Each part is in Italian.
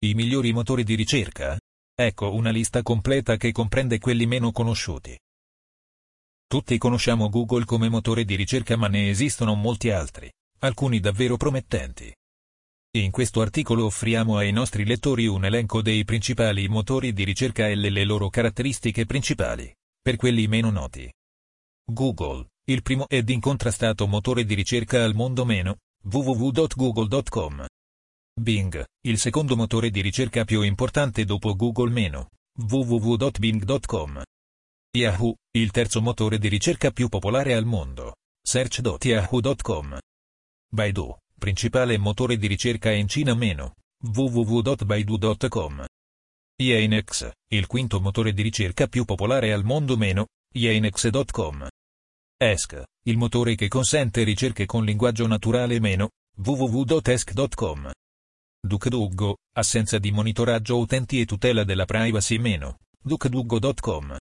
I migliori motori di ricerca? Ecco una lista completa che comprende quelli meno conosciuti. Tutti conosciamo Google come motore di ricerca ma ne esistono molti altri, alcuni davvero promettenti. In questo articolo offriamo ai nostri lettori un elenco dei principali motori di ricerca e le loro caratteristiche principali, per quelli meno noti. Google, il primo ed incontrastato motore di ricerca al mondo meno, www.google.com. Bing, il secondo motore di ricerca più importante dopo Google meno, www.bing.com. Yahoo, il terzo motore di ricerca più popolare al mondo, search.yahoo.com. Baidu, principale motore di ricerca in Cina meno, www.baidu.com. Yandex, il quinto motore di ricerca più popolare al mondo meno, yandex.com. ESC, il motore che consente ricerche con linguaggio naturale meno, www.esc.com. DuckDuckGo, assenza di monitoraggio utenti e tutela della privacy meno, duckduckgo.com.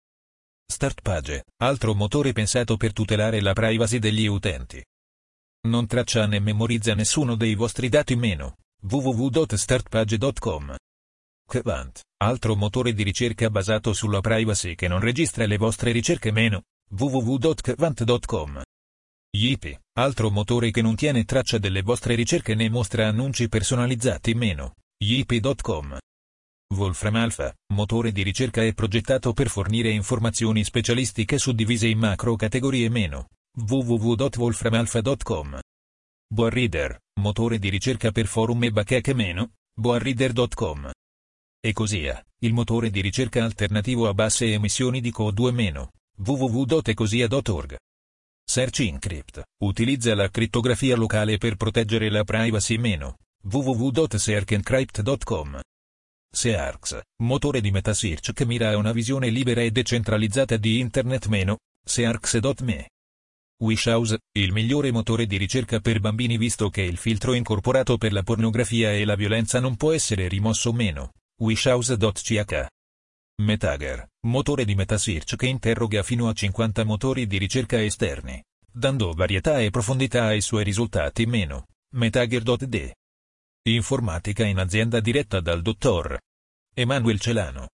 StartPage, altro motore pensato per tutelare la privacy degli utenti. Non traccia né memorizza nessuno dei vostri dati meno, www.startpage.com. Quant, altro motore di ricerca basato sulla privacy che non registra le vostre ricerche meno, www.quant.com. Yipi, altro motore che non tiene traccia delle vostre ricerche né mostra annunci personalizzati meno, yipi.com. Wolfram Alpha, motore di ricerca è progettato per fornire informazioni specialistiche suddivise in macro categorie meno, www.wolframalpha.com. BoaReader, motore di ricerca per forum e bacheche meno, boareader.com. E così il motore di ricerca alternativo a basse emissioni di CO2 meno, www.ecosia.org. Search Encrypt utilizza la crittografia locale per proteggere la privacy meno www.searchencrypt.com. Searx, motore di metasearch che mira a una visione libera e decentralizzata di Internet meno searx.me. Wishhouse, il migliore motore di ricerca per bambini visto che il filtro incorporato per la pornografia e la violenza non può essere rimosso meno wishhouse.ch. Metager, motore di metasearch che interroga fino a 50 motori di ricerca esterni, dando varietà e profondità ai suoi risultati meno. Metager.de. Informatica in azienda diretta dal dottor Emanuel Celano.